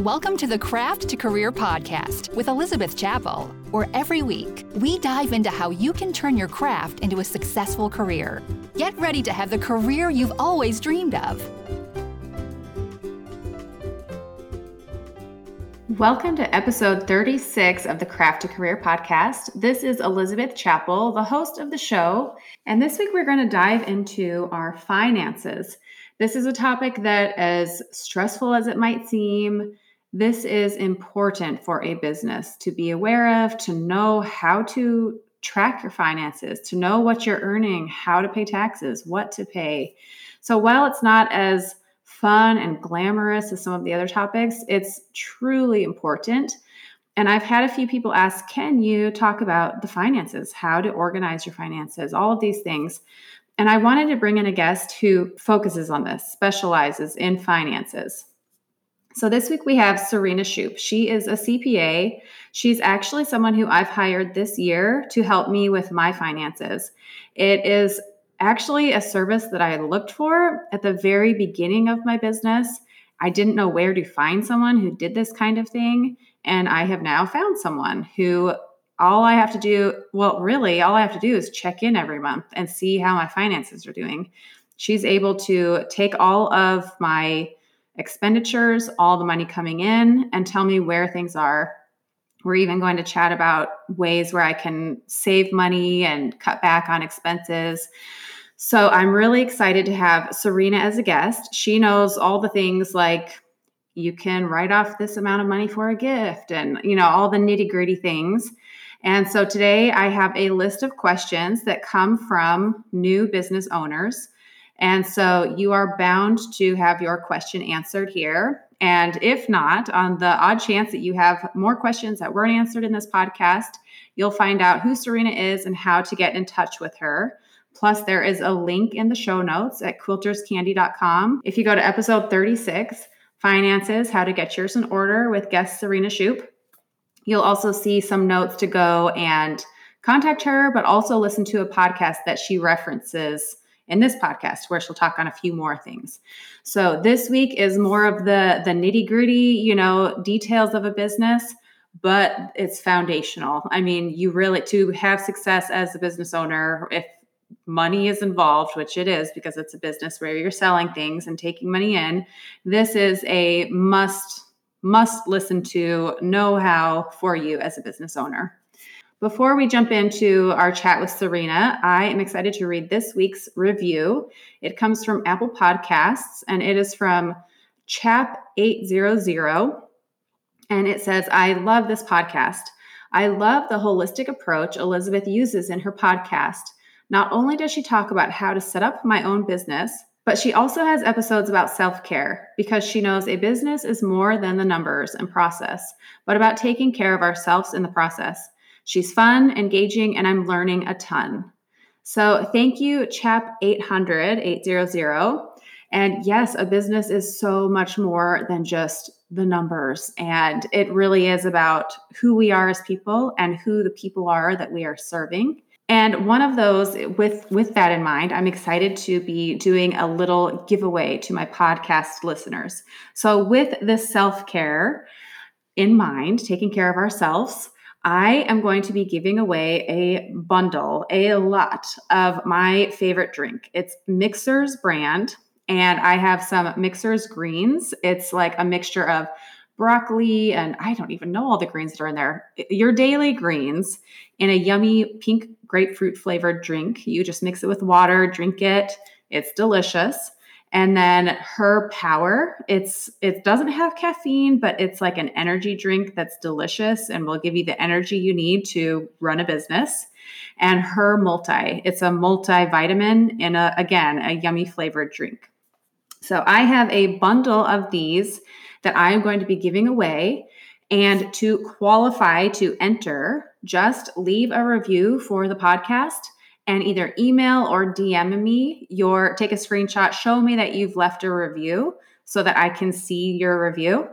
Welcome to the Craft to Career podcast with Elizabeth Chappell, where every week we dive into how you can turn your craft into a successful career. Get ready to have the career you've always dreamed of. Welcome to episode 36 of the Craft to Career podcast. This is Elizabeth Chappell, the host of the show. And this week we're going to dive into our finances. This is a topic that, as stressful as it might seem, this is important for a business to be aware of, to know how to track your finances, to know what you're earning, how to pay taxes, what to pay. So while it's not as fun and glamorous as some of the other topics, it's truly important. And I've had a few people ask, can you talk about the finances, how to organize your finances, all of these things? And I wanted to bring in a guest who focuses on this, specializes in finances. So this week we have Serena Shoup. She is a CPA. She's actually someone who I've hired this year to help me with my finances. It is actually a service that I looked for at the very beginning of my business. I didn't know where to find someone who did this kind of thing. And I have now found someone who all I have to do, well, really, all I have to do is check in every month and see how my finances are doing. She's able to take all of my expenditures, all the money coming in, and tell me where things are. We're even going to chat about ways where I can save money and cut back on expenses. So I'm really excited to have Serena as a guest. She knows all the things like you can write off this amount of money for a gift and you know all the nitty-gritty things. And so today I have a list of questions that come from new business owners and so you are bound to have your question answered here. And if not, on the odd chance that you have more questions that weren't answered in this podcast, you'll find out who Serena is and how to get in touch with her. Plus, there is a link in the show notes at quilterscandy.com. If you go to episode 36, Finances How to Get Yours in Order with guest Serena Shoup, you'll also see some notes to go and contact her, but also listen to a podcast that she references in this podcast where she'll talk on a few more things. So this week is more of the the nitty-gritty, you know, details of a business, but it's foundational. I mean, you really to have success as a business owner if money is involved, which it is because it's a business where you're selling things and taking money in, this is a must must listen to know how for you as a business owner. Before we jump into our chat with Serena, I am excited to read this week's review. It comes from Apple Podcasts and it is from Chap800. And it says, I love this podcast. I love the holistic approach Elizabeth uses in her podcast. Not only does she talk about how to set up my own business, but she also has episodes about self care because she knows a business is more than the numbers and process, but about taking care of ourselves in the process. She's fun, engaging, and I'm learning a ton. So thank you, Chap 800 800. And yes, a business is so much more than just the numbers. And it really is about who we are as people and who the people are that we are serving. And one of those with with that in mind, I'm excited to be doing a little giveaway to my podcast listeners. So with this self-care in mind, taking care of ourselves, I am going to be giving away a bundle, a lot of my favorite drink. It's Mixhers brand, and I have some Mixhers greens. It's like a mixture of broccoli and I don't even know all the greens that are in there. Your daily greens in a yummy pink grapefruit flavored drink. You just mix it with water, drink it. It's delicious and then her power it's it doesn't have caffeine but it's like an energy drink that's delicious and will give you the energy you need to run a business. And her multi it's a multivitamin in a again a yummy flavored drink. So i have a bundle of these that i am going to be giving away. And to qualify to enter just leave a review for the podcast and either email or DM me your take a screenshot, show me that you've left a review so that I can see your review.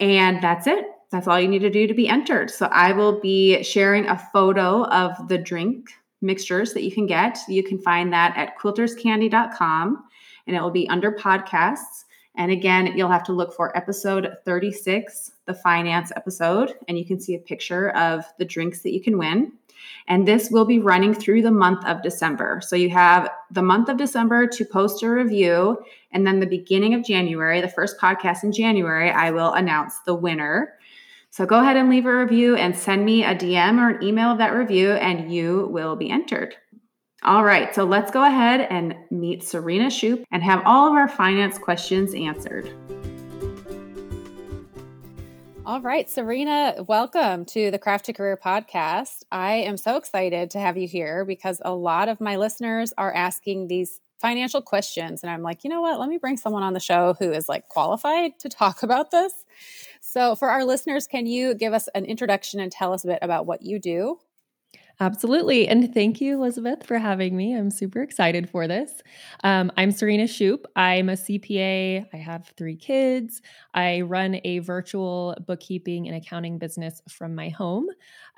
And that's it. That's all you need to do to be entered. So I will be sharing a photo of the drink mixtures that you can get. You can find that at quilterscandy.com and it will be under podcasts. And again, you'll have to look for episode 36, the finance episode, and you can see a picture of the drinks that you can win. And this will be running through the month of December. So you have the month of December to post a review. And then the beginning of January, the first podcast in January, I will announce the winner. So go ahead and leave a review and send me a DM or an email of that review, and you will be entered. All right, so let's go ahead and meet Serena Shoup and have all of our finance questions answered. All right, Serena, welcome to the Craft to Career podcast. I am so excited to have you here because a lot of my listeners are asking these financial questions. And I'm like, you know what? Let me bring someone on the show who is like qualified to talk about this. So, for our listeners, can you give us an introduction and tell us a bit about what you do? Absolutely. And thank you, Elizabeth, for having me. I'm super excited for this. Um, I'm Serena Shoup. I'm a CPA. I have three kids. I run a virtual bookkeeping and accounting business from my home.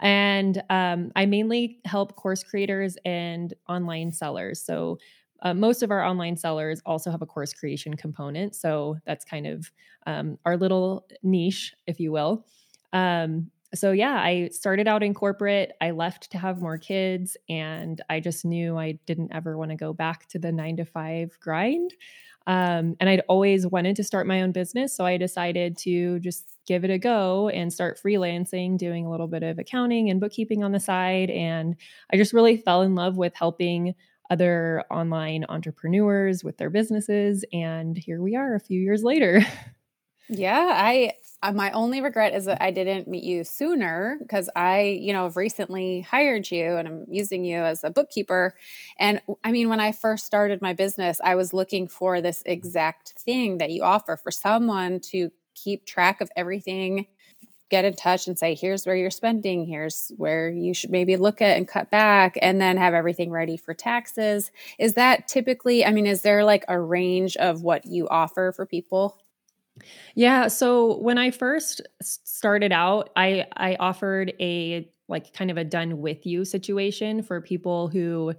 And um, I mainly help course creators and online sellers. So, uh, most of our online sellers also have a course creation component. So, that's kind of um, our little niche, if you will. Um, so yeah, I started out in corporate. I left to have more kids, and I just knew I didn't ever want to go back to the nine to five grind. Um, and I'd always wanted to start my own business. So I decided to just give it a go and start freelancing, doing a little bit of accounting and bookkeeping on the side. And I just really fell in love with helping other online entrepreneurs with their businesses. And here we are a few years later. Yeah, I uh, my only regret is that I didn't meet you sooner because I, you know, have recently hired you and I'm using you as a bookkeeper. And I mean, when I first started my business, I was looking for this exact thing that you offer for someone to keep track of everything, get in touch and say, here's where you're spending, here's where you should maybe look at and cut back, and then have everything ready for taxes. Is that typically, I mean, is there like a range of what you offer for people? Yeah, so when I first started out, I I offered a like kind of a done with you situation for people who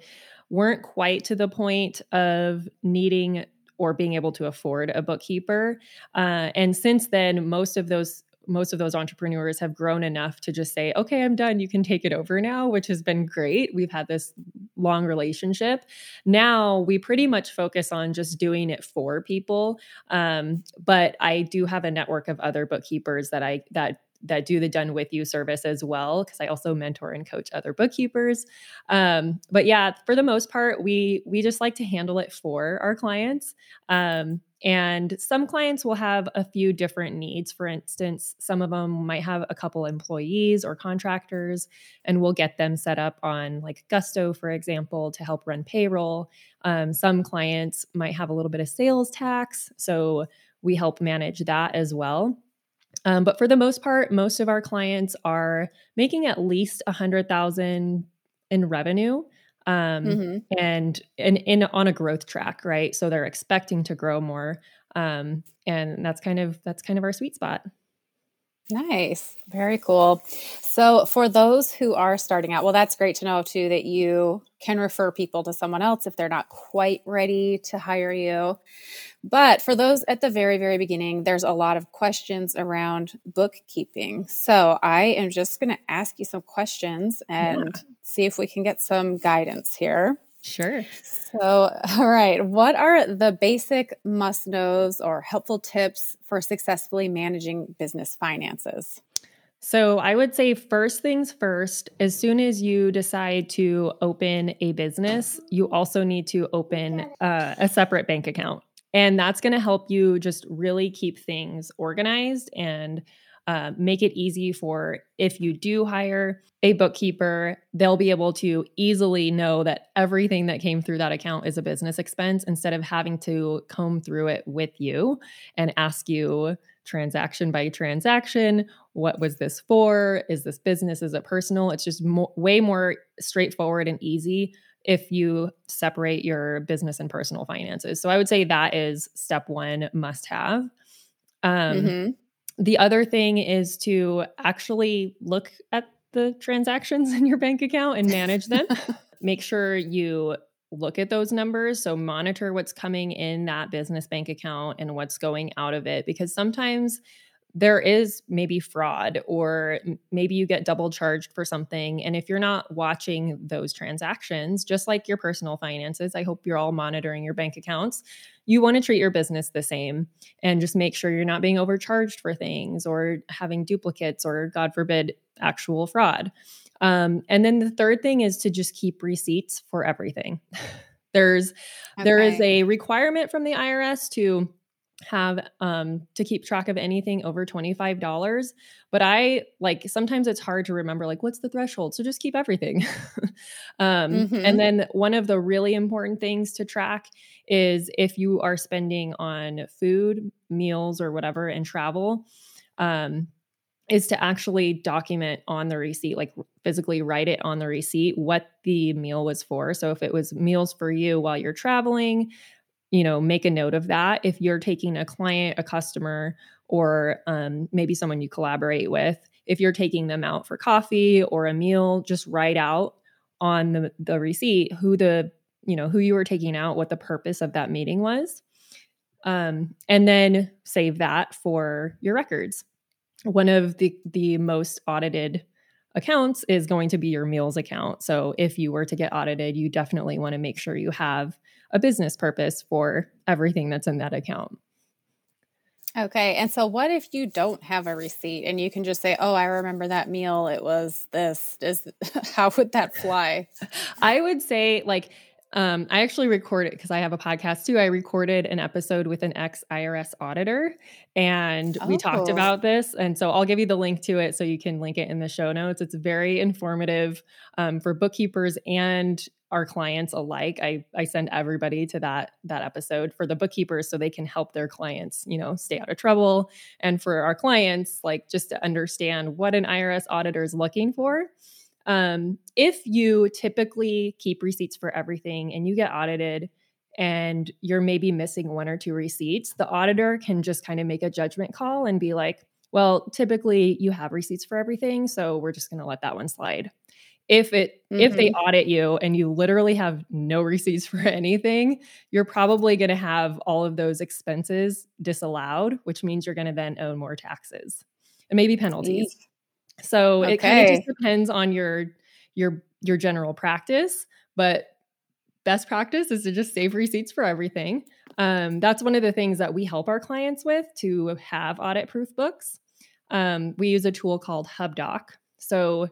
weren't quite to the point of needing or being able to afford a bookkeeper. Uh, and since then, most of those most of those entrepreneurs have grown enough to just say, okay, I'm done. You can take it over now, which has been great. We've had this long relationship. Now we pretty much focus on just doing it for people. Um, but I do have a network of other bookkeepers that I, that that do the done with you service as well because i also mentor and coach other bookkeepers um, but yeah for the most part we we just like to handle it for our clients um, and some clients will have a few different needs. For instance, some of them might have a couple employees or contractors, and we'll get them set up on like Gusto, for example, to help run payroll. Um, some clients might have a little bit of sales tax. So we help manage that as well. Um, but for the most part, most of our clients are making at least a hundred thousand in revenue um, mm-hmm. and and in on a growth track, right? So they're expecting to grow more, um, and that's kind of that's kind of our sweet spot. Nice. Very cool. So, for those who are starting out, well, that's great to know too that you can refer people to someone else if they're not quite ready to hire you. But for those at the very, very beginning, there's a lot of questions around bookkeeping. So, I am just going to ask you some questions and yeah. see if we can get some guidance here. Sure. So, all right. What are the basic must knows or helpful tips for successfully managing business finances? So, I would say first things first, as soon as you decide to open a business, you also need to open uh, a separate bank account. And that's going to help you just really keep things organized and uh, make it easy for if you do hire a bookkeeper, they'll be able to easily know that everything that came through that account is a business expense instead of having to comb through it with you and ask you transaction by transaction what was this for? Is this business is it personal? It's just mo- way more straightforward and easy if you separate your business and personal finances. So i would say that is step one must have. Um, mm-hmm. The other thing is to actually look at the transactions in your bank account and manage them. Make sure you look at those numbers. So monitor what's coming in that business bank account and what's going out of it because sometimes there is maybe fraud or maybe you get double charged for something and if you're not watching those transactions just like your personal finances i hope you're all monitoring your bank accounts you want to treat your business the same and just make sure you're not being overcharged for things or having duplicates or god forbid actual fraud um, and then the third thing is to just keep receipts for everything there's okay. there is a requirement from the irs to have um to keep track of anything over $25 but i like sometimes it's hard to remember like what's the threshold? So just keep everything. Um mm-hmm. and then one of the really important things to track is if you are spending on food meals or whatever and travel um is to actually document on the receipt like physically write it on the receipt what the meal was for. So if it was meals for you while you're traveling you know make a note of that if you're taking a client a customer or um, maybe someone you collaborate with if you're taking them out for coffee or a meal just write out on the, the receipt who the you know who you were taking out what the purpose of that meeting was um, and then save that for your records. One of the the most audited accounts is going to be your meals account. So if you were to get audited you definitely want to make sure you have a business purpose for everything that's in that account. Okay. And so what if you don't have a receipt and you can just say, "Oh, I remember that meal. It was this." Is how would that fly? I would say like um, I actually recorded because I have a podcast too. I recorded an episode with an ex IRS auditor and oh. we talked about this. And so I'll give you the link to it so you can link it in the show notes. It's very informative um, for bookkeepers and our clients alike. I, I send everybody to that that episode for the bookkeepers so they can help their clients, you know, stay out of trouble. And for our clients, like just to understand what an IRS auditor is looking for um, if you typically keep receipts for everything and you get audited and you're maybe missing one or two receipts, the auditor can just kind of make a judgment call and be like, well, typically you have receipts for everything, so we're just going to let that one slide. If it mm-hmm. if they mm-hmm. audit you and you literally have no receipts for anything, you're probably going to have all of those expenses disallowed, which means you're going to then owe more taxes and maybe penalties. So okay. it kind of just depends on your your your general practice, but best practice is to just save receipts for everything. Um, that's one of the things that we help our clients with to have audit proof books. Um, we use a tool called HubDoc. So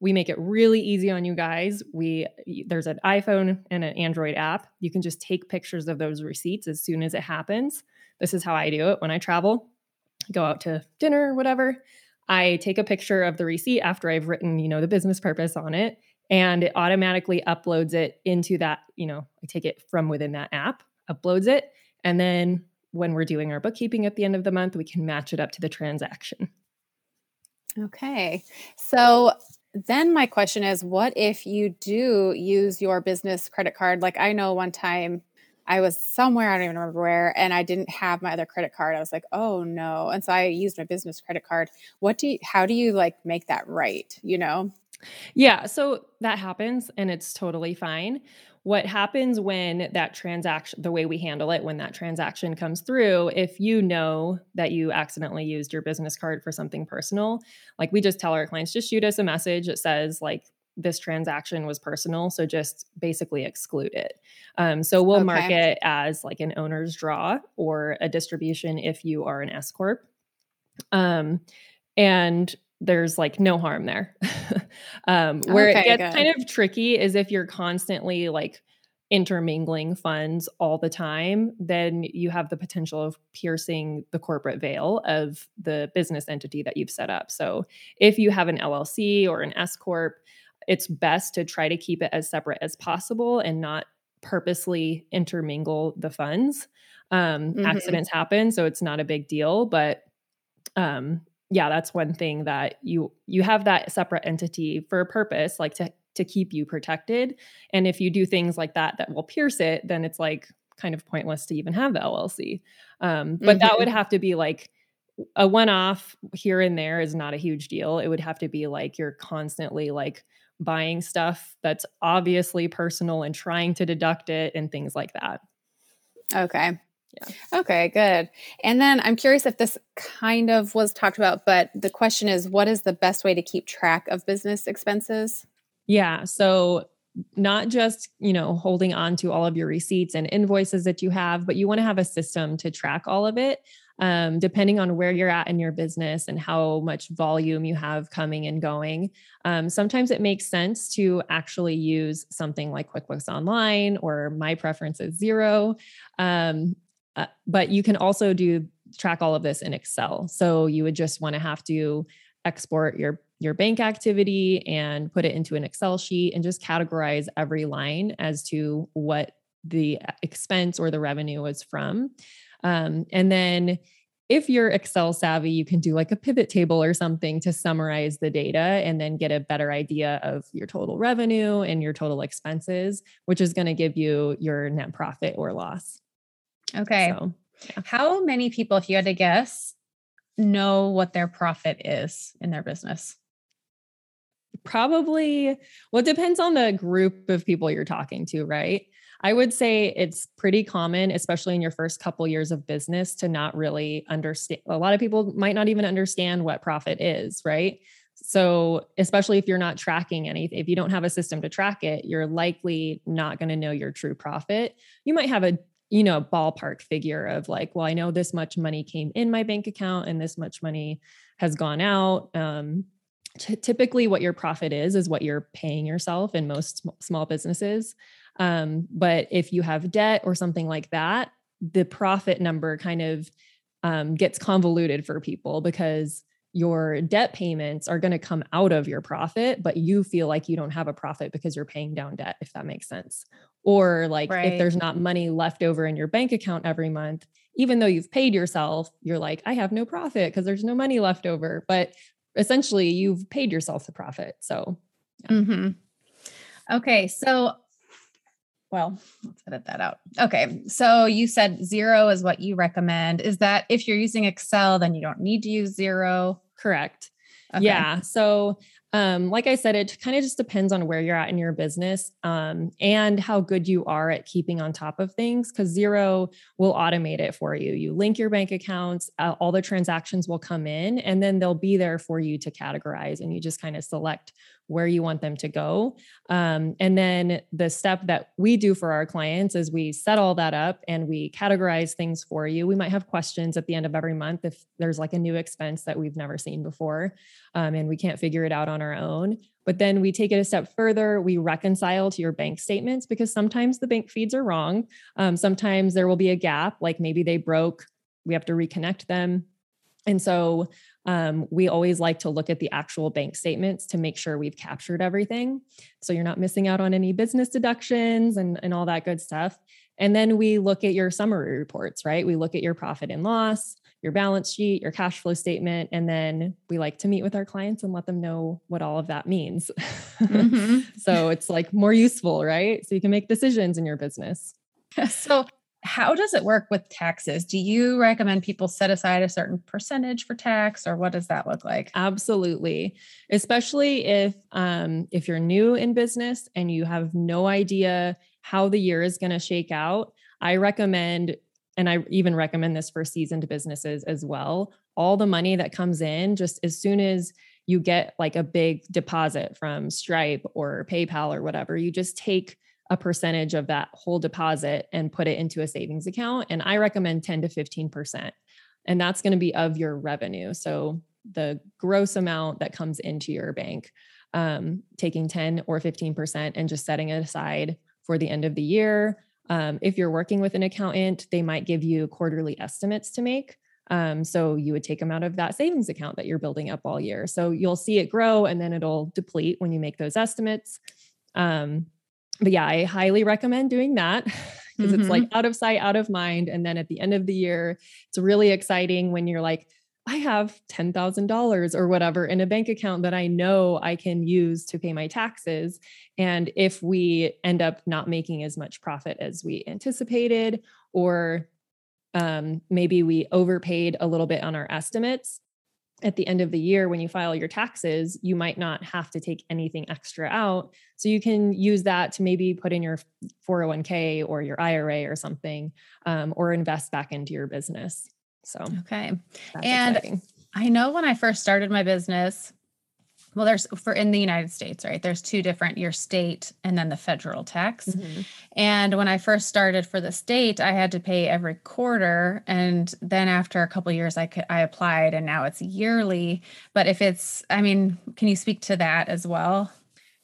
we make it really easy on you guys. We there's an iPhone and an Android app. You can just take pictures of those receipts as soon as it happens. This is how I do it when I travel. Go out to dinner or whatever. I take a picture of the receipt after I've written, you know, the business purpose on it, and it automatically uploads it into that, you know, I take it from within that app, uploads it, and then when we're doing our bookkeeping at the end of the month, we can match it up to the transaction. Okay. So then my question is what if you do use your business credit card? Like I know one time I was somewhere, I don't even remember where, and I didn't have my other credit card. I was like, oh no. And so I used my business credit card. What do you, how do you like make that right? You know? Yeah. So that happens and it's totally fine. What happens when that transaction, the way we handle it, when that transaction comes through, if you know that you accidentally used your business card for something personal, like we just tell our clients, just shoot us a message that says, like, this transaction was personal. So just basically exclude it. Um, so we'll okay. mark it as like an owner's draw or a distribution if you are an S Corp. Um, and there's like no harm there. um, where okay, it gets good. kind of tricky is if you're constantly like intermingling funds all the time, then you have the potential of piercing the corporate veil of the business entity that you've set up. So if you have an LLC or an S Corp, it's best to try to keep it as separate as possible and not purposely intermingle the funds. Um, mm-hmm. Accidents happen, so it's not a big deal. But um, yeah, that's one thing that you you have that separate entity for a purpose, like to to keep you protected. And if you do things like that that will pierce it, then it's like kind of pointless to even have the LLC. Um, but mm-hmm. that would mm-hmm. have to be like a one off here and there is not a huge deal. It would have to be like you're constantly like buying stuff that's obviously personal and trying to deduct it and things like that. Okay. Yeah. Okay, good. And then I'm curious if this kind of was talked about, but the question is what is the best way to keep track of business expenses? Yeah. So not just you know holding on to all of your receipts and invoices that you have but you want to have a system to track all of it um, depending on where you're at in your business and how much volume you have coming and going um, sometimes it makes sense to actually use something like quickbooks online or my preference is Xero. um, uh, but you can also do track all of this in excel so you would just want to have to export your your bank activity and put it into an Excel sheet and just categorize every line as to what the expense or the revenue was from. Um, and then if you're Excel savvy, you can do like a pivot table or something to summarize the data and then get a better idea of your total revenue and your total expenses, which is going to give you your net profit or loss. Okay. So, yeah. How many people, if you had to guess, know what their profit is in their business? Probably, well, it depends on the group of people you're talking to, right? I would say it's pretty common, especially in your first couple years of business, to not really understand. A lot of people might not even understand what profit is, right? So, especially if you're not tracking anything, if you don't have a system to track it, you're likely not going to know your true profit. You might have a you know ballpark figure of like well i know this much money came in my bank account and this much money has gone out um, t- typically what your profit is is what you're paying yourself in most sm- small businesses um, but if you have debt or something like that the profit number kind of um, gets convoluted for people because your debt payments are going to come out of your profit, but you feel like you don't have a profit because you're paying down debt, if that makes sense. Or like right. if there's not money left over in your bank account every month, even though you've paid yourself, you're like, I have no profit because there's no money left over. But essentially, you've paid yourself the profit. So, yeah. mm-hmm. okay. So, well, let's edit that out. Okay. So you said Xero is what you recommend. Is that if you're using Excel, then you don't need to use Xero? Correct. Okay. Yeah. So, um, like I said, it kind of just depends on where you're at in your business um, and how good you are at keeping on top of things. Because Xero will automate it for you. You link your bank accounts, uh, all the transactions will come in, and then they'll be there for you to categorize. And you just kind of select where you want them to go. Um, and then the step that we do for our clients is we set all that up and we categorize things for you. We might have questions at the end of every month if there's like a new expense that we've never seen before um, and we can't figure it out on our own. But then we take it a step further. We reconcile to your bank statements because sometimes the bank feeds are wrong. Um, sometimes there will be a gap, like maybe they broke, we have to reconnect them. And so um, we always like to look at the actual bank statements to make sure we've captured everything. So you're not missing out on any business deductions and, and all that good stuff. And then we look at your summary reports, right? We look at your profit and loss, your balance sheet, your cash flow statement. And then we like to meet with our clients and let them know what all of that means. Mm-hmm. so it's like more useful, right? So you can make decisions in your business. So how does it work with taxes? Do you recommend people set aside a certain percentage for tax or what does that look like? Absolutely. Especially if um, if you're new in business and you have no idea how the year is going to shake out, I recommend and I even recommend this for seasoned businesses as well. All the money that comes in just as soon as you get like a big deposit from Stripe or PayPal or whatever, you just take a percentage of that whole deposit and put it into a savings account. And I recommend 10 to 15%. And that's going to be of your revenue. So the gross amount that comes into your bank, um, taking 10 or 15% and just setting it aside for the end of the year. Um, if you're working with an accountant, they might give you quarterly estimates to make. Um, so you would take them out of that savings account that you're building up all year. So you'll see it grow and then it'll deplete when you make those estimates. Um, but yeah, I highly recommend doing that because mm-hmm. it's like mm-hmm. out of sight, out of mind. And then at the end of the year, it's really exciting when you're like, I have $10,000 or whatever in a bank account that I know I can use to pay my taxes. And if we end up not making as much profit as we anticipated, or um, maybe we overpaid a little bit on our estimates, at the end of the year when you file your taxes you might not have to take anything extra out. So you can use that to maybe put in your 401k or your ira or something um, or invest back into your business. So okay. and exciting. i know when i first started my business well there's for in the united states right there's two different your state and then the federal tax. Mm-hmm. and when i first started for the state i had to pay every quarter. And then after a couple years i could i applied and now it's yearly. But if it's i mean can you speak to that as well?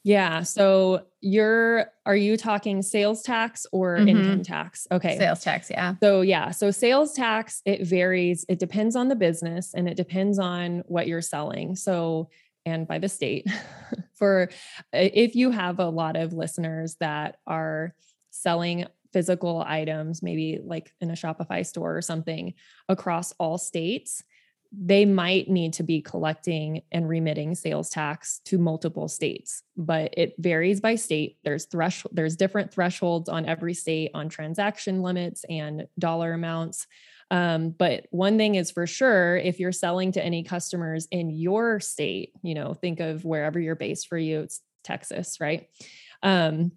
Yeah. So you're are you talking sales tax or mm-hmm. income tax? Okay. Sales tax yeah. So yeah. So sales tax it varies. It depends on the business and it depends on what you're selling. So and by the state for uh, if you have a lot of listeners that are selling physical items maybe like in a shopify store or something across all states they might need to be collecting and remitting sales tax to multiple states but it varies by state. There's threshold there's different thresholds on every state on transaction limits and dollar amounts um, but one thing is for sure, if you're selling to any customers in your state, you know, think of wherever you're based for you, it's Texas, right? Um,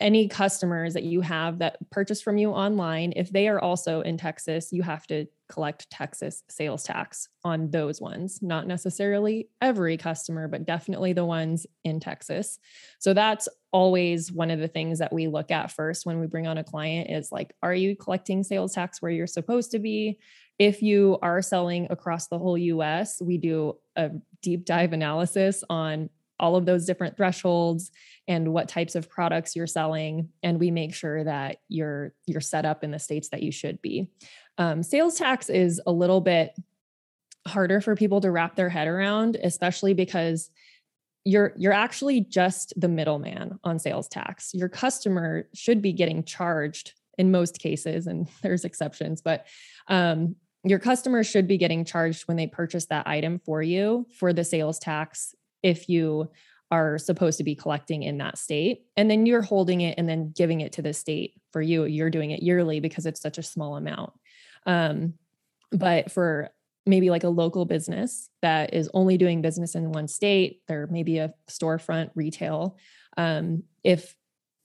any customers that you have that purchase from you online, if they are also in Texas, you have to collect Texas sales tax on those ones, not necessarily every customer, but definitely the ones in Texas. So that's always one of the things that we look at first when we bring on a client is like, are you collecting sales tax where you're supposed to be? If you are selling across the whole US, we do a deep dive analysis on all of those different thresholds and what types of products you're selling and we make sure that you're you're set up in the states that you should be. Um, sales tax is a little bit harder for people to wrap their head around especially because you're you're actually just the middleman on sales tax. Your customer should be getting charged in most cases and there's exceptions but um, your customer should be getting charged when they purchase that item for you for the sales tax if you are supposed to be collecting in that state. And then you're holding it and then giving it to the state for you. You're doing it yearly because it's such a small amount. Um, but for maybe like a local business that is only doing business in one state, there may be a storefront retail. Um, if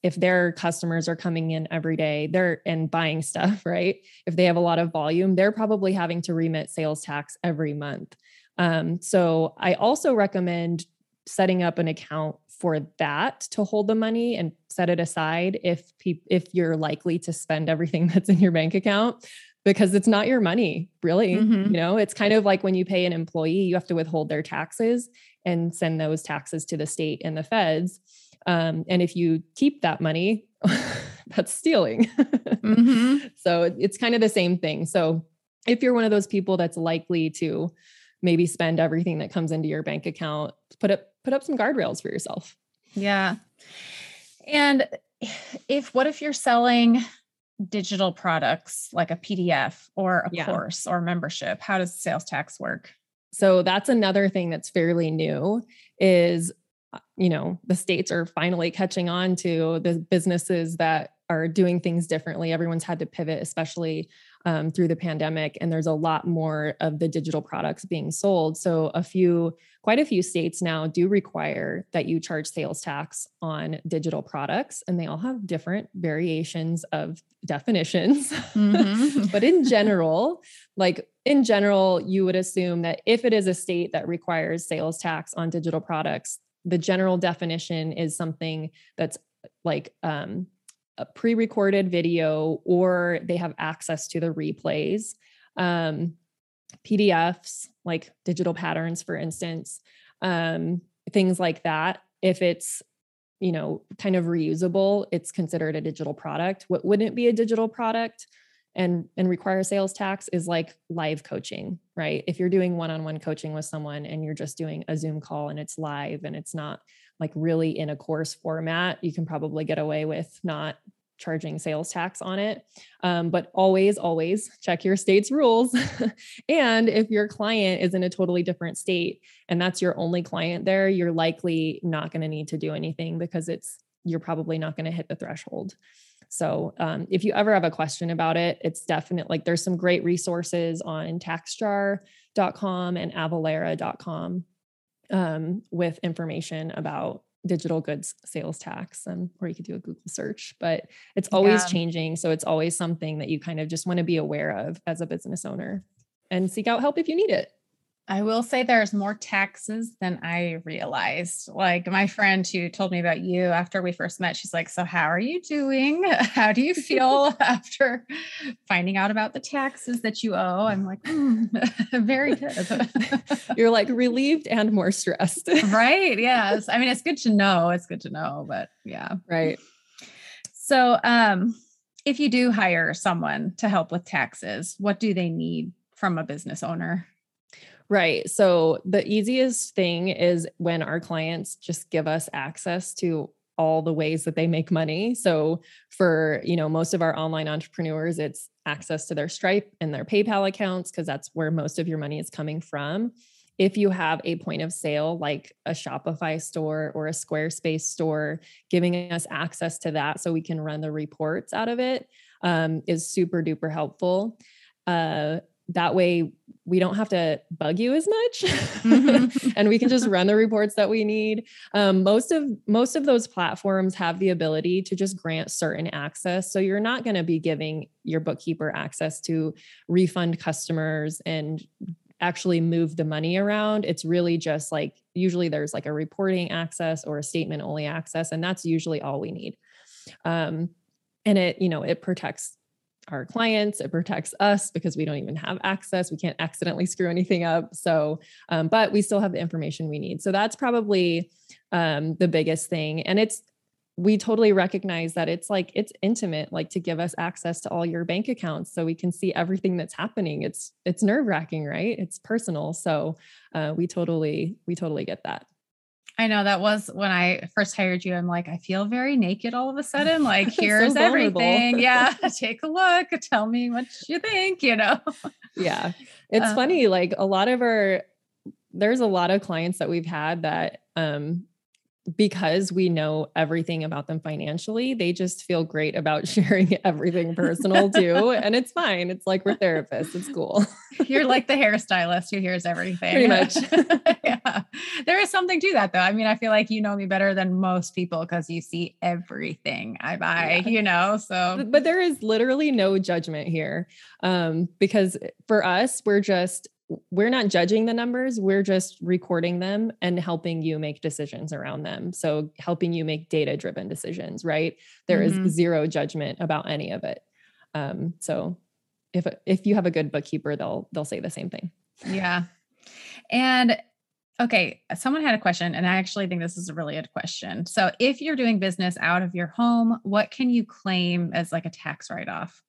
if their customers are coming in every day, they're and buying stuff, right? If they have a lot of volume, they're probably having to remit sales tax every month. Um, so I also recommend setting up an account for that to hold the money and set it aside if pe- if you're likely to spend everything that's in your bank account because it's not your money really mm-hmm. you know it's kind of like when you pay an employee you have to withhold their taxes and send those taxes to the state and the feds um, and if you keep that money that's stealing mm-hmm. so it's kind of the same thing so if you're one of those people that's likely to maybe spend everything that comes into your bank account put up put up some guardrails for yourself. Yeah. And if what if you're selling digital products like a pdf or a yeah. course or membership? How does sales tax work? So that's another thing that's fairly new is uh, you know the states are finally catching on to the businesses that are doing things differently. Everyone's had to pivot especially um, through the pandemic, and there's a lot more of the digital products being sold. So, a few, quite a few states now do require that you charge sales tax on digital products, and they all have different variations of definitions. Mm-hmm. but in general, like in general, you would assume that if it is a state that requires sales tax on digital products, the general definition is something that's like um, a pre-recorded video or they have access to the replays um, pdfs like digital patterns for instance um, things like that. If it's you know kind of reusable it's considered a digital product. What wouldn't be a digital product and and require sales tax is like live coaching right? If you're doing one-on-one coaching with someone and you're just doing a zoom call and it's live and it's not like really in a course format, you can probably get away with not charging sales tax on it. Um, but always, always check your state's rules. and if your client is in a totally different state and that's your only client there, you're likely not going to need to do anything because it's you're probably not going to hit the threshold. So um, if you ever have a question about it, it's definite. Like there's some great resources on taxjar.com and avalara.com um, with information about digital goods sales tax um, or you could do a google search but it's always yeah. changing so it's always something that you kind of just want to be aware of as a business owner and seek out help if you need it I will say there's more taxes than I realized. Like my friend who told me about you after we first met, she's like, So, how are you doing? How do you feel after finding out about the taxes that you owe? I'm like, mm, Very good. You're like relieved and more stressed. right. Yes. I mean, it's good to know. It's good to know, but yeah. Right. So, um, if you do hire someone to help with taxes, what do they need from a business owner? Right. So the easiest thing is when our clients just give us access to all the ways that they make money. So for, you know, most of our online entrepreneurs, it's access to their Stripe and their PayPal accounts because that's where most of your money is coming from. If you have a point of sale like a Shopify store or a Squarespace store, giving us access to that so we can run the reports out of it um, is super duper helpful. Uh, that way we don't have to bug you as much mm-hmm. and we can just run the reports that we need. Um, most of most of those platforms have the ability to just grant certain access. So you're not going to be giving your bookkeeper access to refund customers and actually move the money around. It's really just like usually there's like a reporting access or a statement only access and that's usually all we need. Um, and it you know it protects our clients. It protects us because we don't even have access. We can't accidentally screw anything up. So um, but we still have the information we need. So that's probably um, the biggest thing. And it's we totally recognize that it's like it's intimate like to give us access to all your bank accounts so we can see everything that's happening. It's it's nerve wracking right? It's personal. So uh, we totally we totally get that I know that was when I first hired you. I'm like, I feel very naked all of a sudden. Like, here's so everything. Yeah, take a look. Tell me what you think, you know? Yeah. It's uh, funny. Like, a lot of our, there's a lot of clients that we've had that um, because we know everything about them financially, they just feel great about sharing everything personal too. and it's fine. It's like we're therapists. It's cool. You're like the hairstylist who hears everything. Pretty much. yeah. There is something to that though. I mean, I feel like you know me better than most people because you see everything I buy, yeah. you know? So, but there is literally no judgment here. Um, because for us, we're just we're not judging the numbers we're just recording them and helping you make decisions around them. So helping you make data driven decisions right? There mm-hmm. is zero judgment about any of it. Um, so if if you have a good bookkeeper they'll they'll say the same thing. Yeah. And okay someone had a question and i actually think this is a really good question. So if you're doing business out of your home what can you claim as like a tax write-off?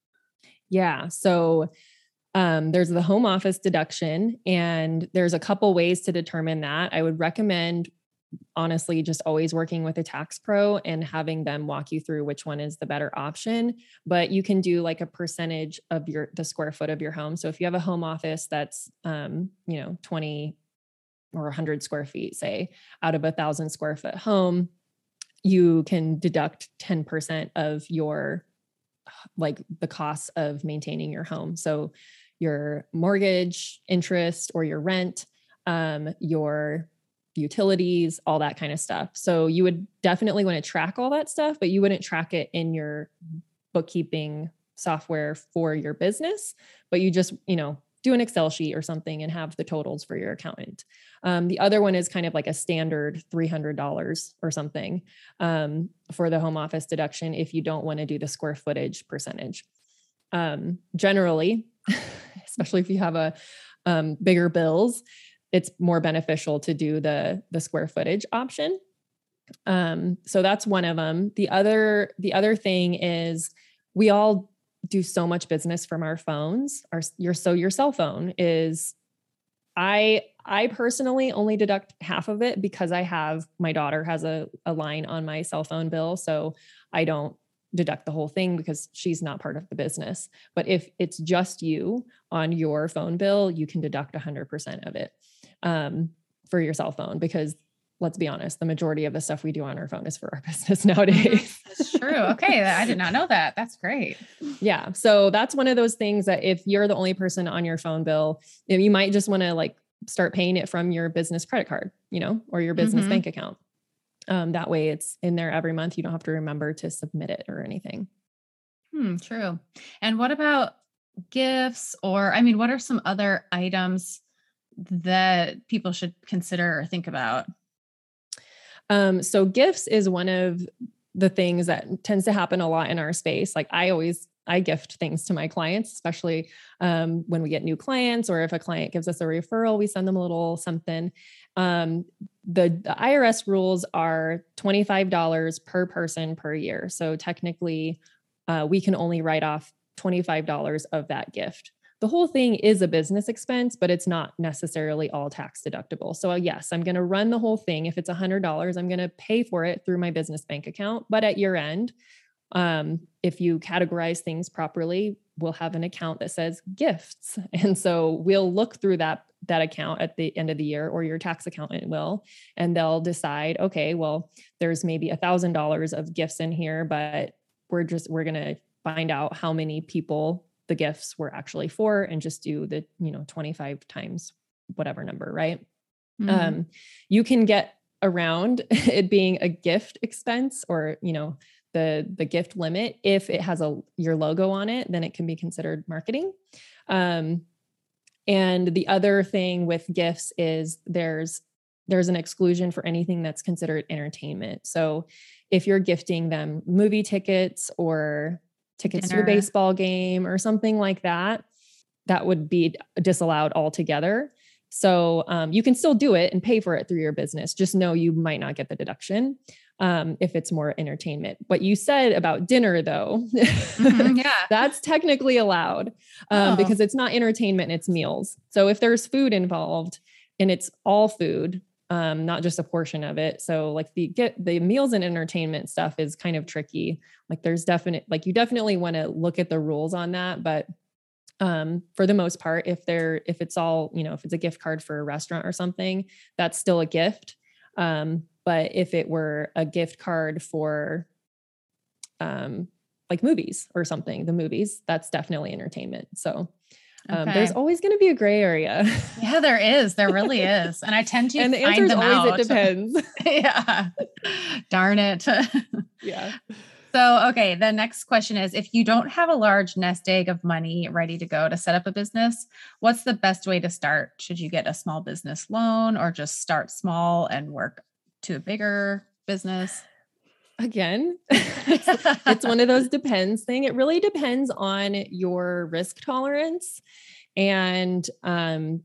Yeah so um, there's the home office deduction, and there's a couple ways to determine that. I would recommend, honestly, just always working with a tax pro and having them walk you through which one is the better option. But you can do like a percentage of your the square foot of your home. So if you have a home office that's, um, you know, 20 or 100 square feet, say, out of a thousand square foot home, you can deduct 10% of your like the cost of maintaining your home. So your mortgage interest or your rent, um, your utilities, all that kind of stuff. So you would definitely want to track all that stuff, but you wouldn't track it in your bookkeeping software for your business, but you just, you know, do an Excel sheet or something and have the totals for your accountant. Um, the other one is kind of like a standard $300 or something um, for the home office deduction if you don't want to do the square footage percentage. Um, generally, especially if you have a um, bigger bills, it's more beneficial to do the the square footage option. Um, so that's one of them. The other the other thing is we all do so much business from our phones. Our your so your cell phone is I I personally only deduct half of it because I have my daughter has a, a line on my cell phone bill. So I don't deduct the whole thing because she's not part of the business. But if it's just you on your phone bill, you can deduct 100% of it um, for your cell phone because let's be honest, the majority of the stuff we do on our phone is for our business nowadays. That's true. Okay. I did not know that. That's great. Yeah. So that's one of those things that if you're the only person on your phone bill, you might just want to like start paying it from your business credit card, you know, or your business mm-hmm. bank account. Um, that way it's in there every month. You don't have to remember to submit it or anything. Hmm, true. And what about gifts or I mean, what are some other items that people should consider or think about? Um, so gifts is one of the things that tends to happen a lot in our space. Like I always I gift things to my clients, especially um, when we get new clients or if a client gives us a referral, we send them a little something. Um, the, the IRS rules are $25 per person per year. So technically, uh, we can only write off $25 of that gift the whole thing is a business expense, but it's not necessarily all tax deductible. So, uh, yes, I'm going to run the whole thing. If it's $100, I'm going to pay for it through my business bank account. But at year end, um, if you categorize things properly, we'll have an account that says gifts. And so we'll look through that that account at the end of the year or your tax accountant will and they'll decide okay well there's maybe a thousand dollars of gifts in here but we're just we're going to find out how many people the gifts were actually for and just do the you know 25 times whatever number right mm-hmm. um you can get around it being a gift expense or you know the the gift limit if it has a your logo on it then it can be considered marketing um and the other thing with gifts is there's there's an exclusion for anything that's considered entertainment so if you're gifting them movie tickets or tickets Dinner. to a baseball game or something like that, that would be disallowed altogether. So um, you can still do it and pay for it through your business. Just know you might not get the deduction um, if it's more entertainment. What you said about dinner, though, mm-hmm, yeah, that's technically allowed um, oh. because it's not entertainment; it's meals. So if there's food involved and it's all food, um, not just a portion of it. So like the get the meals and entertainment stuff is kind of tricky. Like there's definite like you definitely want to look at the rules on that, but um, for the most part, if they're if it's all you know if it's a gift card for a restaurant or something, that's still a gift. Um, but if it were a gift card for um, like movies or something, the movies, that's definitely entertainment. So um, okay. There's always going to be a gray area. yeah, there is. There really is. And I tend to and the answer is always out. it depends. yeah. Darn it. yeah. So, okay, the next question is if you don't have a large nest egg of money ready to go to set up a business, what's the best way to start? Should you get a small business loan or just start small and work to a bigger business? again it's, it's one of those depends thing it really depends on your risk tolerance and um,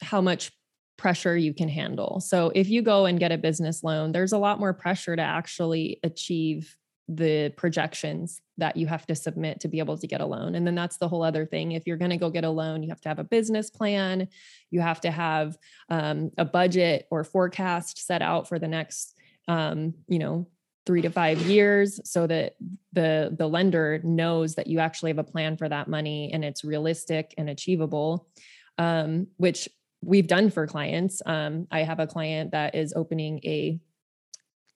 how much pressure you can handle so if you go and get a business loan there's a lot more pressure to actually achieve the projections that you have to submit to be able to get a loan. And then that's the whole other thing. If you're going to go get a loan, you have to have a business plan, you have to have um, a budget or forecast set out for the next, um, you know, three to five years so that the the lender knows that you actually have a plan for that money and it's realistic and achievable um, which we've done for clients um, i have a client that is opening a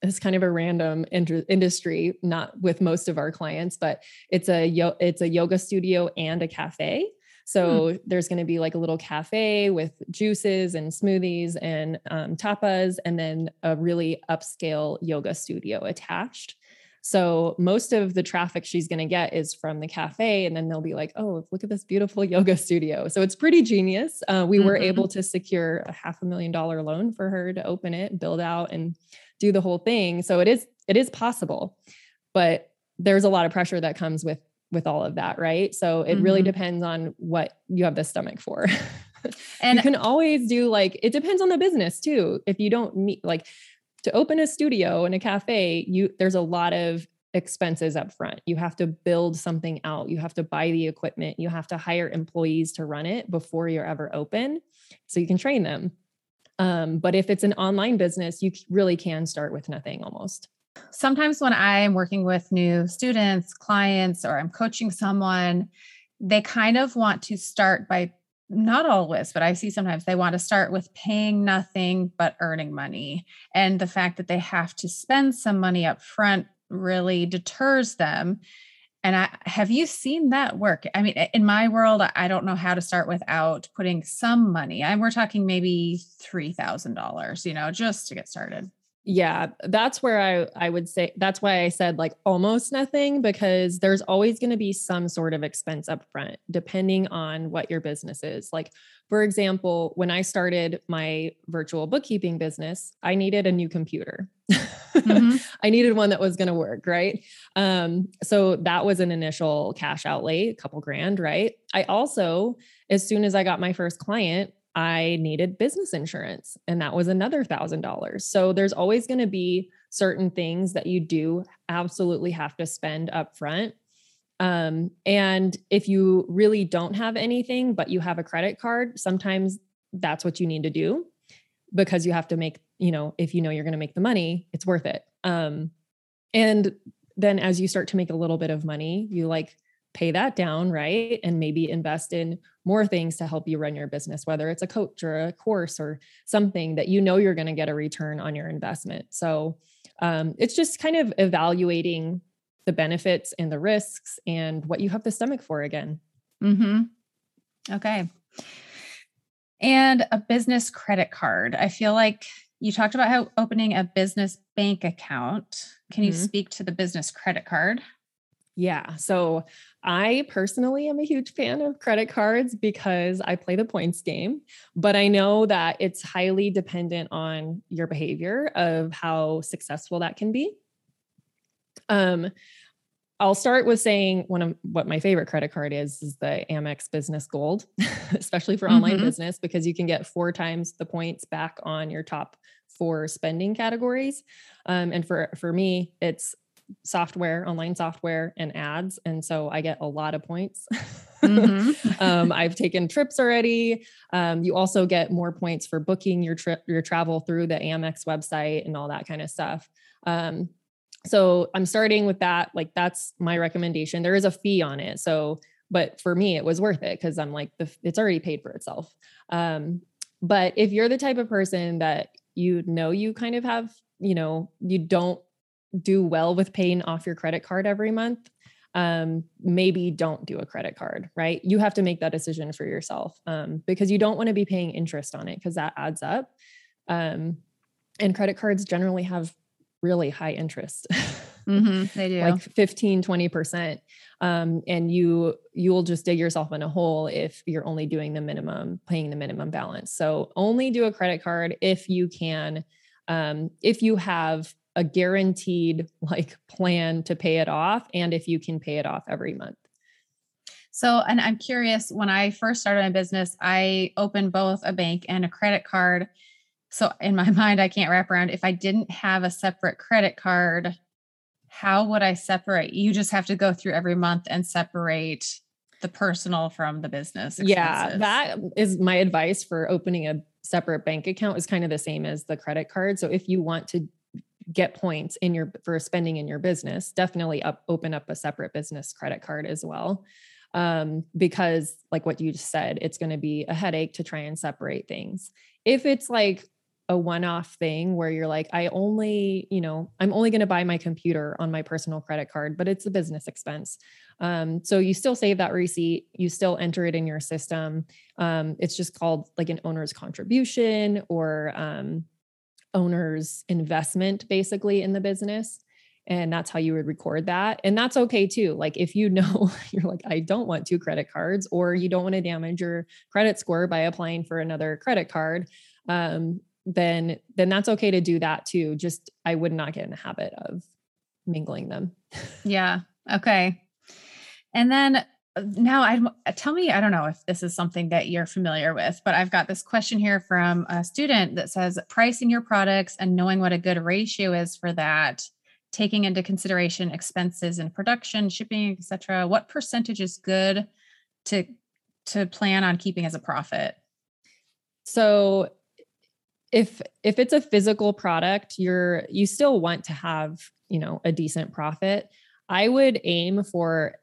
it's kind of a random inter- industry not with most of our clients but it's a yo- it's a yoga studio and a cafe. So there's going to be like a little cafe with juices and smoothies and um, tapas, and then a really upscale yoga studio attached. So most of the traffic she's going to get is from the cafe, and then they'll be like, "Oh, look at this beautiful yoga studio." So it's pretty genius. Uh, we mm-hmm. were able to secure a half a million dollar loan for her to open it, build out, and do the whole thing. So it is it is possible, but there's a lot of pressure that comes with with all of that, right? So it mm-hmm. really depends on what you have the stomach for. and you can always do like it depends on the business too. If you don't need like to open a studio and a cafe, you there's a lot of expenses up front. You have to build something out. You have to buy the equipment. You have to hire employees to run it before you're ever open so you can train them. Um, but if it's an online business, you really can start with nothing almost sometimes when I'm working with new students, clients, or I'm coaching someone, they kind of want to start by not always, but I see sometimes they want to start with paying nothing but earning money. And the fact that they have to spend some money up front really deters them. And I have you seen that work? I mean, in my world, I don't know how to start without putting some money. And we're talking maybe $3,000, you know, just to get started. Yeah, that's where I I would say that's why I said like almost nothing because there's always going to be some sort of expense up front depending on what your business is. Like for example, when I started my virtual bookkeeping business, I needed a new computer. Mm-hmm. I needed one that was going to work, right? Um, so that was an initial cash outlay, a couple grand, right? I also as soon as I got my first client, I needed business insurance, and that was another thousand dollars. So there's always going to be certain things that you do absolutely have to spend up front. Um, and if you really don't have anything, but you have a credit card, sometimes that's what you need to do because you have to make, you know, if you know you're going to make the money, it's worth it. Um, and then as you start to make a little bit of money, you like pay that down, right? And maybe invest in more things to help you run your business, whether it's a coach or a course or something that you know you're going to get a return on your investment. So um, it's just kind of evaluating the benefits and the risks and what you have the stomach for again. Mm-hmm. Okay. And a business credit card. I feel like you talked about how opening a business bank account. Can you mm-hmm. speak to the business credit card? Yeah. So I personally am a huge fan of credit cards because I play the points game, but I know that it's highly dependent on your behavior of how successful that can be. Um, I'll start with saying one of what my favorite credit card is is the Amex Business Gold, especially for online mm-hmm. business because you can get four times the points back on your top four spending categories. Um, and for for me, it's software, online software, and ads. And so I get a lot of points. Mm-hmm. um, I've taken trips already. Um, you also get more points for booking your trip, your travel through the Amex website and all that kind of stuff. Um, so I'm starting with that. Like that's my recommendation. There is a fee on it. So, but for me, it was worth it because I'm like, the, it's already paid for itself. Um, but if you're the type of person that you know you kind of have, you know, you don't do well with paying off your credit card every month, um, maybe don't do a credit card, right? You have to make that decision for yourself um, because you don't want to be paying interest on it because that adds up. Um, and credit cards generally have really high interest. Mm-hmm, they do like 15, 20%. Um, and you, you'll just dig yourself in a hole if you're only doing the minimum, paying the minimum balance. So only do a credit card if you can, um, if you have a guaranteed like plan to pay it off and if you can pay it off every month. So, and I'm curious when I first started my business, I opened both a bank and a credit card. So, in my mind, I can't wrap around if I didn't have a separate credit card, how would I separate? You just have to go through every month and separate the personal from the business. Expenses. Yeah, that is my advice for opening a separate bank account is kind of the same as the credit card. So if you want to get points in your for spending in your business definitely up open up a separate business credit card as well. Um, because like what you just said it's going to be a headache to try and separate things. If it's like a one-off thing where you're like i only you know i'm only going to buy my computer on my personal credit card but it's a business expense. Um, so you still save that receipt you still enter it in your system. Um, it's just called like an owner's contribution or um, owner's investment basically in the business and that's how you would record that and that's okay too. Like if you know you're like i don't want two credit cards or you don't want to damage your credit score by applying for another credit card um, then then that's okay to do that too. Just i would not get in the habit of mingling them. Yeah. Okay. And then now I uh, tell me, I don't know if this is something that you're familiar with, but I've got this question here from a student that says pricing your products and knowing what a good ratio is for that, taking into consideration expenses in production, shipping, etc. What percentage is good to to plan on keeping as a profit? So if if it's a physical product, you're you still want to have, you know, a decent profit. I would aim for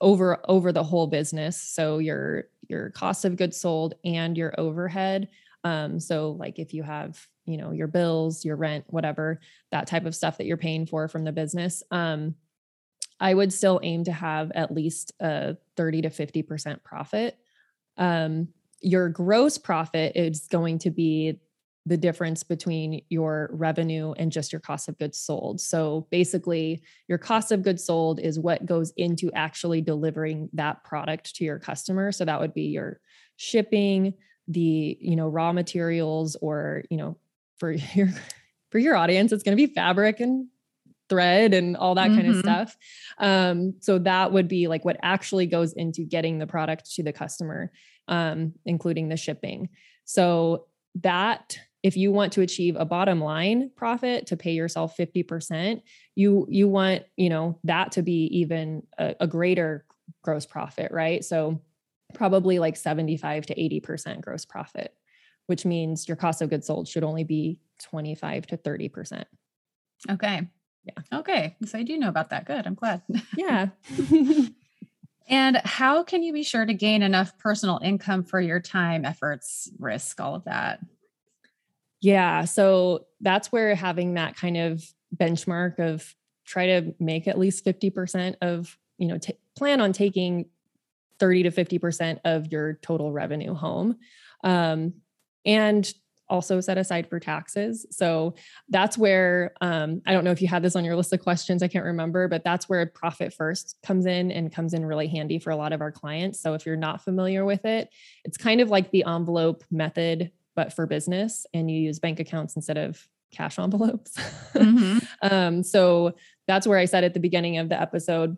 over over the whole business so your your cost of goods sold and your overhead. Um, so like if you have, you know, your bills, your rent, whatever, that type of stuff that you're paying for from the business, um, I would still aim to have at least a 30 to 50% profit. Um, your gross profit is going to be the difference between your revenue and just your cost of goods sold. So basically, your cost of goods sold is what goes into actually delivering that product to your customer. So that would be your shipping, the, you know, raw materials or, you know, for your for your audience it's going to be fabric and thread and all that mm-hmm. kind of stuff. Um, so that would be like what actually goes into getting the product to the customer, um, including the shipping. So that if you want to achieve a bottom line profit to pay yourself 50% you you want you know that to be even a, a greater gross profit right? So probably like 75 to 80% gross profit which means your cost of goods sold should only be 25 to 30% okay. Yeah. Okay. So i do know about that. Good. I'm glad. Yeah. And how can you be sure to gain enough personal income for your time efforts risk all of that yeah. So that's where having that kind of benchmark of try to make at least 50% of, you know, t- plan on taking 30 to 50% of your total revenue home. Um, and also set aside for taxes. So that's where um, I don't know if you had this on your list of questions, I can't remember, but that's where profit first comes in and comes in really handy for a lot of our clients. So if you're not familiar with it, it's kind of like the envelope method but for business and you use bank accounts instead of cash envelopes. Mm-hmm. um, so that's where I said at the beginning of the episode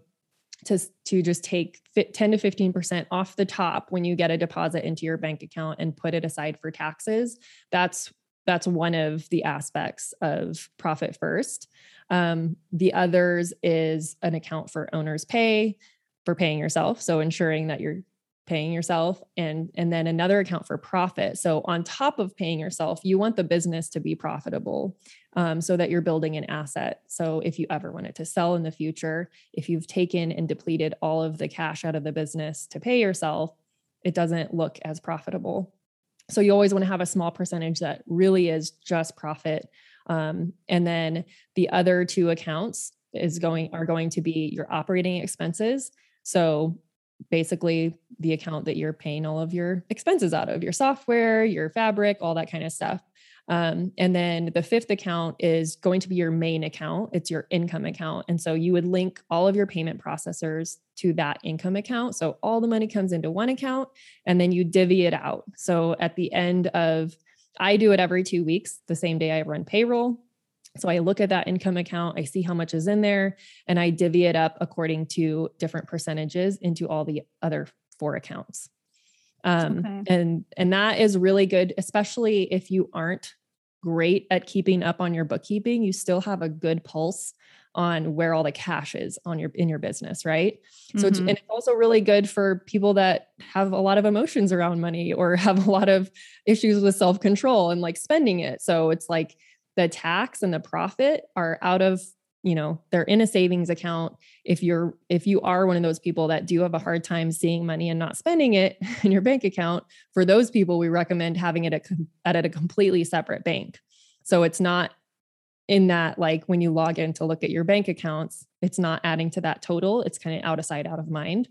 to, to just take 10 to 15% off the top when you get a deposit into your bank account and put it aside for taxes. That's that's one of the aspects of profit first. Um, the others is an account for owner's pay for paying yourself. So ensuring that you're paying yourself and and then another account for profit. So on top of paying yourself you want the business to be profitable um, so that you're building an asset. So if you ever wanted to sell in the future if you've taken and depleted all of the cash out of the business to pay yourself it doesn't look as profitable. So you always want to have a small percentage that really is just profit. Um, and then the other two accounts is going are going to be your operating expenses. So basically the account that you're paying all of your expenses out of your software, your fabric, all that kind of stuff. Um, and then the fifth account is going to be your main account. It's your income account. And so you would link all of your payment processors to that income account. So all the money comes into one account and then you divvy it out. So at the end of, I do it every two weeks, the same day I run payroll. So I look at that income account, I see how much is in there, and I divvy it up according to different percentages into all the other four accounts. Um, okay. and and that is really good, especially if you aren't great at keeping up on your bookkeeping. You still have a good pulse on where all the cash is on your in your business, right? So mm-hmm. and it's also really good for people that have a lot of emotions around money or have a lot of issues with self-control and like spending it. So it's like the tax and the profit are out of you know they're in a savings account. If you're if you are one of those people that do have a hard time seeing money and not spending it in your bank account for those people we recommend having it at, at a completely separate bank. So it's not in that like when you log in to look at your bank accounts it's not adding to that total. It's kind of out of sight out of mind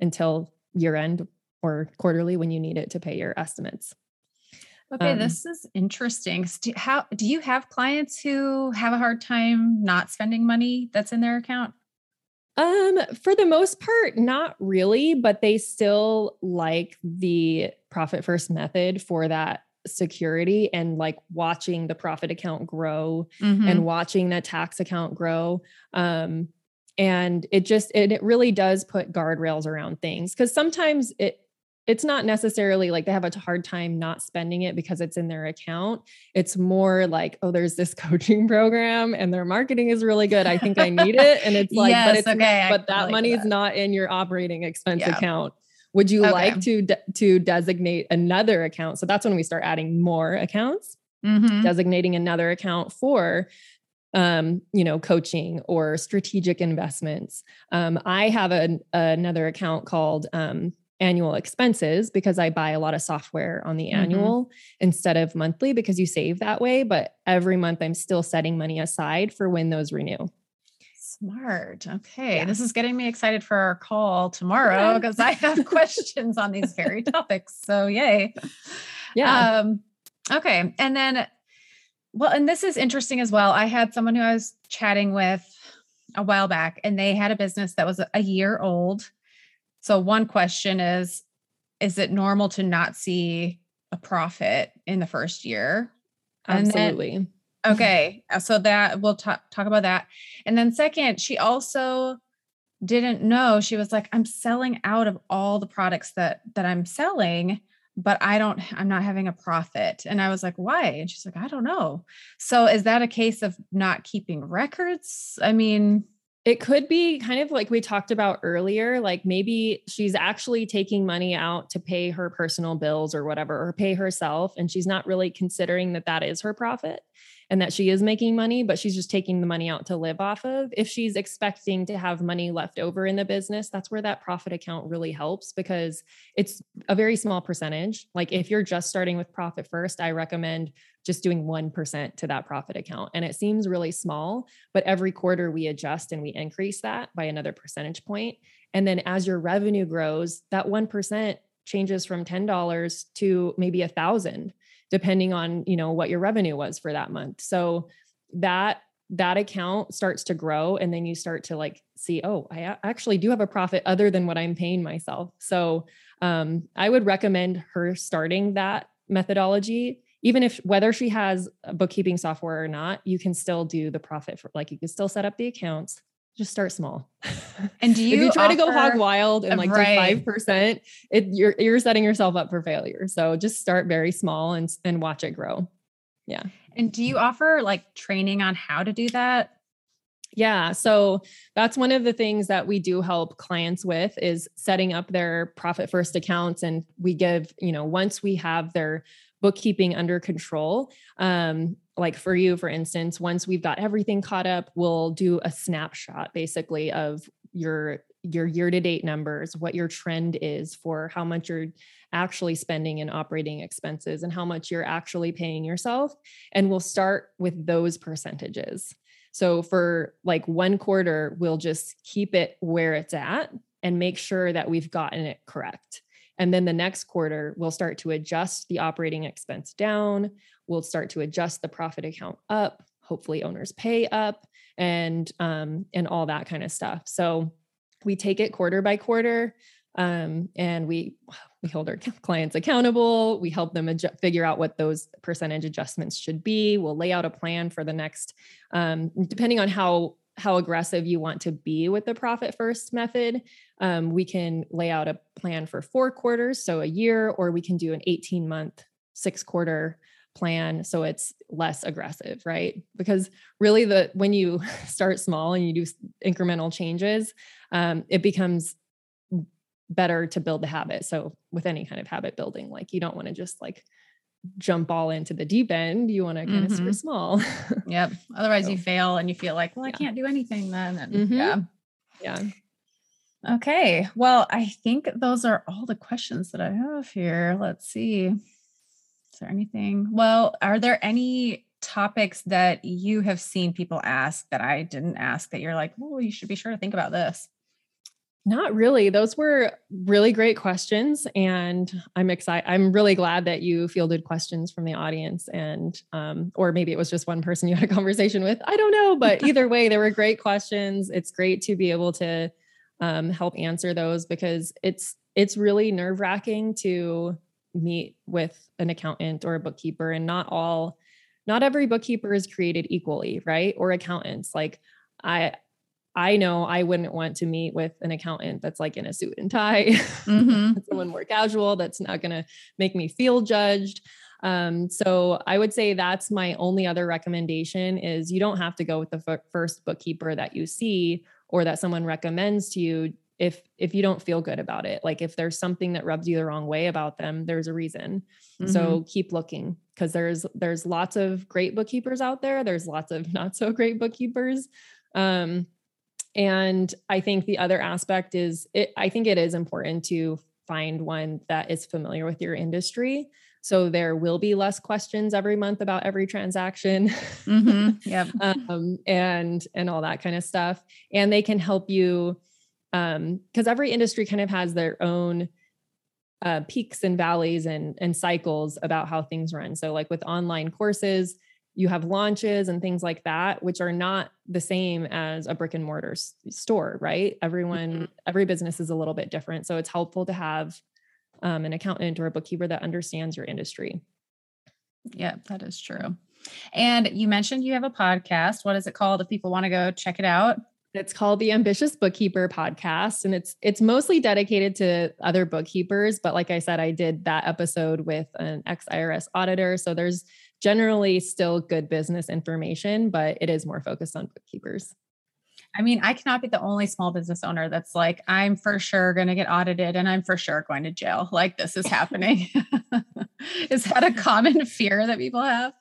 until year end or quarterly when you need it to pay your estimates Okay, um, this is interesting. Do, how do you have clients who have a hard time not spending money that's in their account? Um, for the most part, not really, but they still like the profit first method for that security and like watching the profit account grow mm-hmm. and watching that tax account grow. Um, and it just it, it really does put guardrails around things because sometimes it it's not necessarily like they have a hard time not spending it because it's in their account. It's more like, oh, there's this coaching program and their marketing is really good. I think I need it. And it's like, yes, but it's okay, but that money is not in your operating expense yeah. account. Would you okay. like to de- to designate another account? So that's when we start adding more accounts, mm-hmm. designating another account for um, you know, coaching or strategic investments. Um, I have an, another account called um, annual expenses because I buy a lot of software on the mm-hmm. annual instead of monthly because you save that way. But every month I'm still setting money aside for when those renew. Smart. Okay. Yeah. This is getting me excited for our call tomorrow because I have questions on these very topics. So, yay. Yeah. Um, okay. And then, well, and this is interesting as well. I had someone who I was chatting with a while back, and they had a business that was a year old. So, one question is Is it normal to not see a profit in the first year? Absolutely. Then, Okay. Uh, so that we'll talk talk about that. And then second, she also didn't know she was like i'm selling out of all the products that that i'm selling but i don't i'm not having a profit and i was like why and she's like i don't know so is that a case of not keeping records i mean it could be kind of like we talked about earlier like maybe she's actually taking money out to pay her personal bills or whatever or pay herself and she's not really considering that that is her profit and that she is making money, but she's just taking the money out to live off of. If she's expecting to have money left over in the business, that's where that profit account really helps because it's a very small percentage. Like if you're just starting with profit first, I recommend just doing 1% to that profit account. And it seems really small, but every quarter we adjust and we increase that by another percentage point. And then as your revenue grows, that 1% changes from $10 to maybe a thousand depending on you know what your revenue was for that month so that that account starts to grow and then you start to like see oh i actually do have a profit other than what i'm paying myself so um, i would recommend her starting that methodology even if whether she has a bookkeeping software or not you can still do the profit for like you can still set up the accounts just start small. And do you, if you try to go hog wild and like five percent, it you're you're setting yourself up for failure. So just start very small and and watch it grow. Yeah. And do you offer like training on how to do that? Yeah, so that's one of the things that we do help clients with is setting up their profit first accounts and we give, you know, once we have their bookkeeping under control, um, like for you, for instance, once we've got everything caught up, we'll do a snapshot basically of your your year to date numbers, what your trend is for how much you're actually spending in operating expenses and how much you're actually paying yourself. And we'll start with those percentages. So for like one quarter, we'll just keep it where it's at and make sure that we've gotten it correct. And then the next quarter, we'll start to adjust the operating expense down. We'll start to adjust the profit account up. Hopefully, owners pay up and um, and all that kind of stuff. So we take it quarter by quarter, um, and we we hold our clients accountable. We help them adju- figure out what those percentage adjustments should be. We'll lay out a plan for the next, um, depending on how how aggressive you want to be with the profit first method. Um, we can lay out a plan for four quarters, so a year, or we can do an 18 month, six quarter plan so it's less aggressive right because really the when you start small and you do incremental changes um, it becomes better to build the habit so with any kind of habit building like you don't want to just like jump all into the deep end. You want to kind mm-hmm. of start small. yep. Otherwise so, you fail and you feel like, well, I can't do anything then. And mm-hmm. yeah. Yeah. Okay. Well, I think those are all the questions that I have here. Let's see. Is there anything? Well, are there any topics that you have seen people ask that I didn't ask that you're like, oh, you should be sure to think about this? Not really. Those were really great questions. And I'm excited. I'm really glad that you fielded questions from the audience and, um, or maybe it was just one person you had a conversation with. I don't know. But either way, they were great questions. It's great to be able to um, help answer those because it's, it's really nerve wracking to meet with an accountant or a bookkeeper and not all, not every bookkeeper is created equally, right? Or accountants. Like I, I know I wouldn't want to meet with an accountant that's like in a suit and tie, mm-hmm. someone more casual that's not going to make me feel judged. Um, so I would say that's my only other recommendation is you don't have to go with the f- first bookkeeper that you see or that someone recommends to you if if you don't feel good about it. Like if there's something that rubs you the wrong way about them, there's a reason. Mm-hmm. So keep looking because there's there's lots of great bookkeepers out there. There's lots of not so great bookkeepers. Um, and I think the other aspect is it, I think it is important to find one that is familiar with your industry. So there will be less questions every month about every transaction. Mm-hmm. Yep. um, and and all that kind of stuff. And they can help you um because every industry kind of has their own uh, peaks and valleys and and cycles about how things run. So like with online courses, you have launches and things like that which are not the same as a brick and mortar s- store right everyone Mm-hmm. every business is a little bit different so it's helpful to have um, an accountant or a bookkeeper that understands your industry Yeah, that is true. And you mentioned you have a podcast. What is it called if people want to go check it out? it's called the ambitious bookkeeper podcast and it's it's mostly dedicated to other bookkeepers but like i said i did that episode with an ex irs auditor so there's generally still good business information but it is more focused on bookkeepers I mean, I cannot be the only small business owner that's like, I'm for sure going to get audited and I'm for sure going to jail. Like, this is happening. is that a common fear that people have?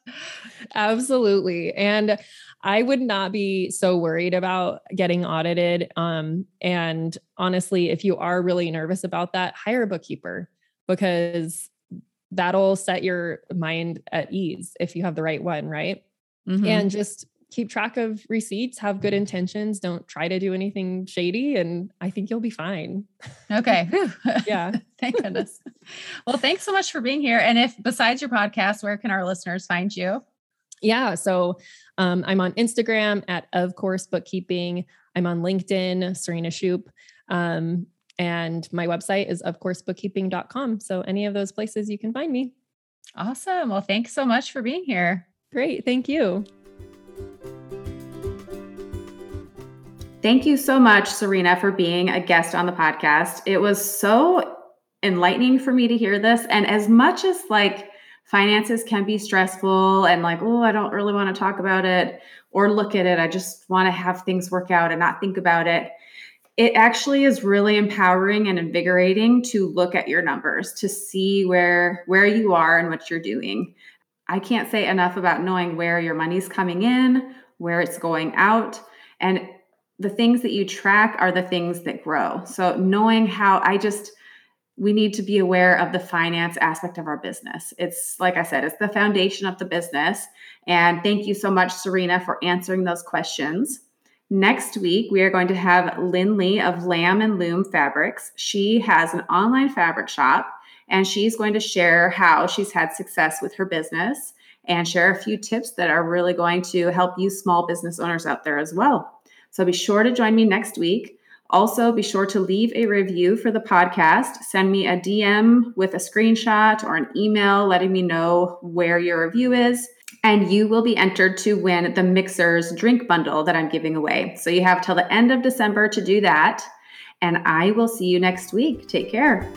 Absolutely. And I would not be so worried about getting audited. Um, and honestly, if you are really nervous about that, hire a bookkeeper because that'll set your mind at ease if you have the right one, right? Mhm. And just keep track of receipts, have good intentions, don't try to do anything shady, and I think you'll be fine. okay. Yeah. Thank goodness. Well, thanks so much for being here. And if besides your podcast, where can our listeners find you? Yeah. So um, I'm on Instagram at Of Course Bookkeeping. I'm on LinkedIn, Serena Shoop. Um, and my website is ofcoursebookkeeping.com. So any of those places you can find me. Awesome. Well, thanks so much for being here. Great. Thank you. Thank you so much, Serena, for being a guest on the podcast. It was so enlightening for me to hear this. And as much as like finances can be stressful and like, oh, I don't really want to talk about it or look at it, I just want to have things work out and not think about it. It actually is really empowering and invigorating to look at your numbers to see where where you are and what you're doing. I can't say enough about knowing where your money's coming in, where it's going out, and the things that you track are the things that grow. So knowing how I just we need to be aware of the finance aspect of our business. It's like I said, it's the foundation of the business. And thank you so much, Serena, for answering those questions. Next week, we are going to have Lynn Lee of Lamb and Loom Fabrics. She has an online fabric shop and she's going to share how she's had success with her business and share a few tips that are really going to help you small business owners out there as well. So be sure to join me next week. Also, be sure to leave a review for the podcast. Send me a DM with a screenshot or an email letting me know where your review is. And you will be entered to win the Mixhers drink bundle that I'm giving away. So you have till the end of December to do that. And I will see you next week. Take care.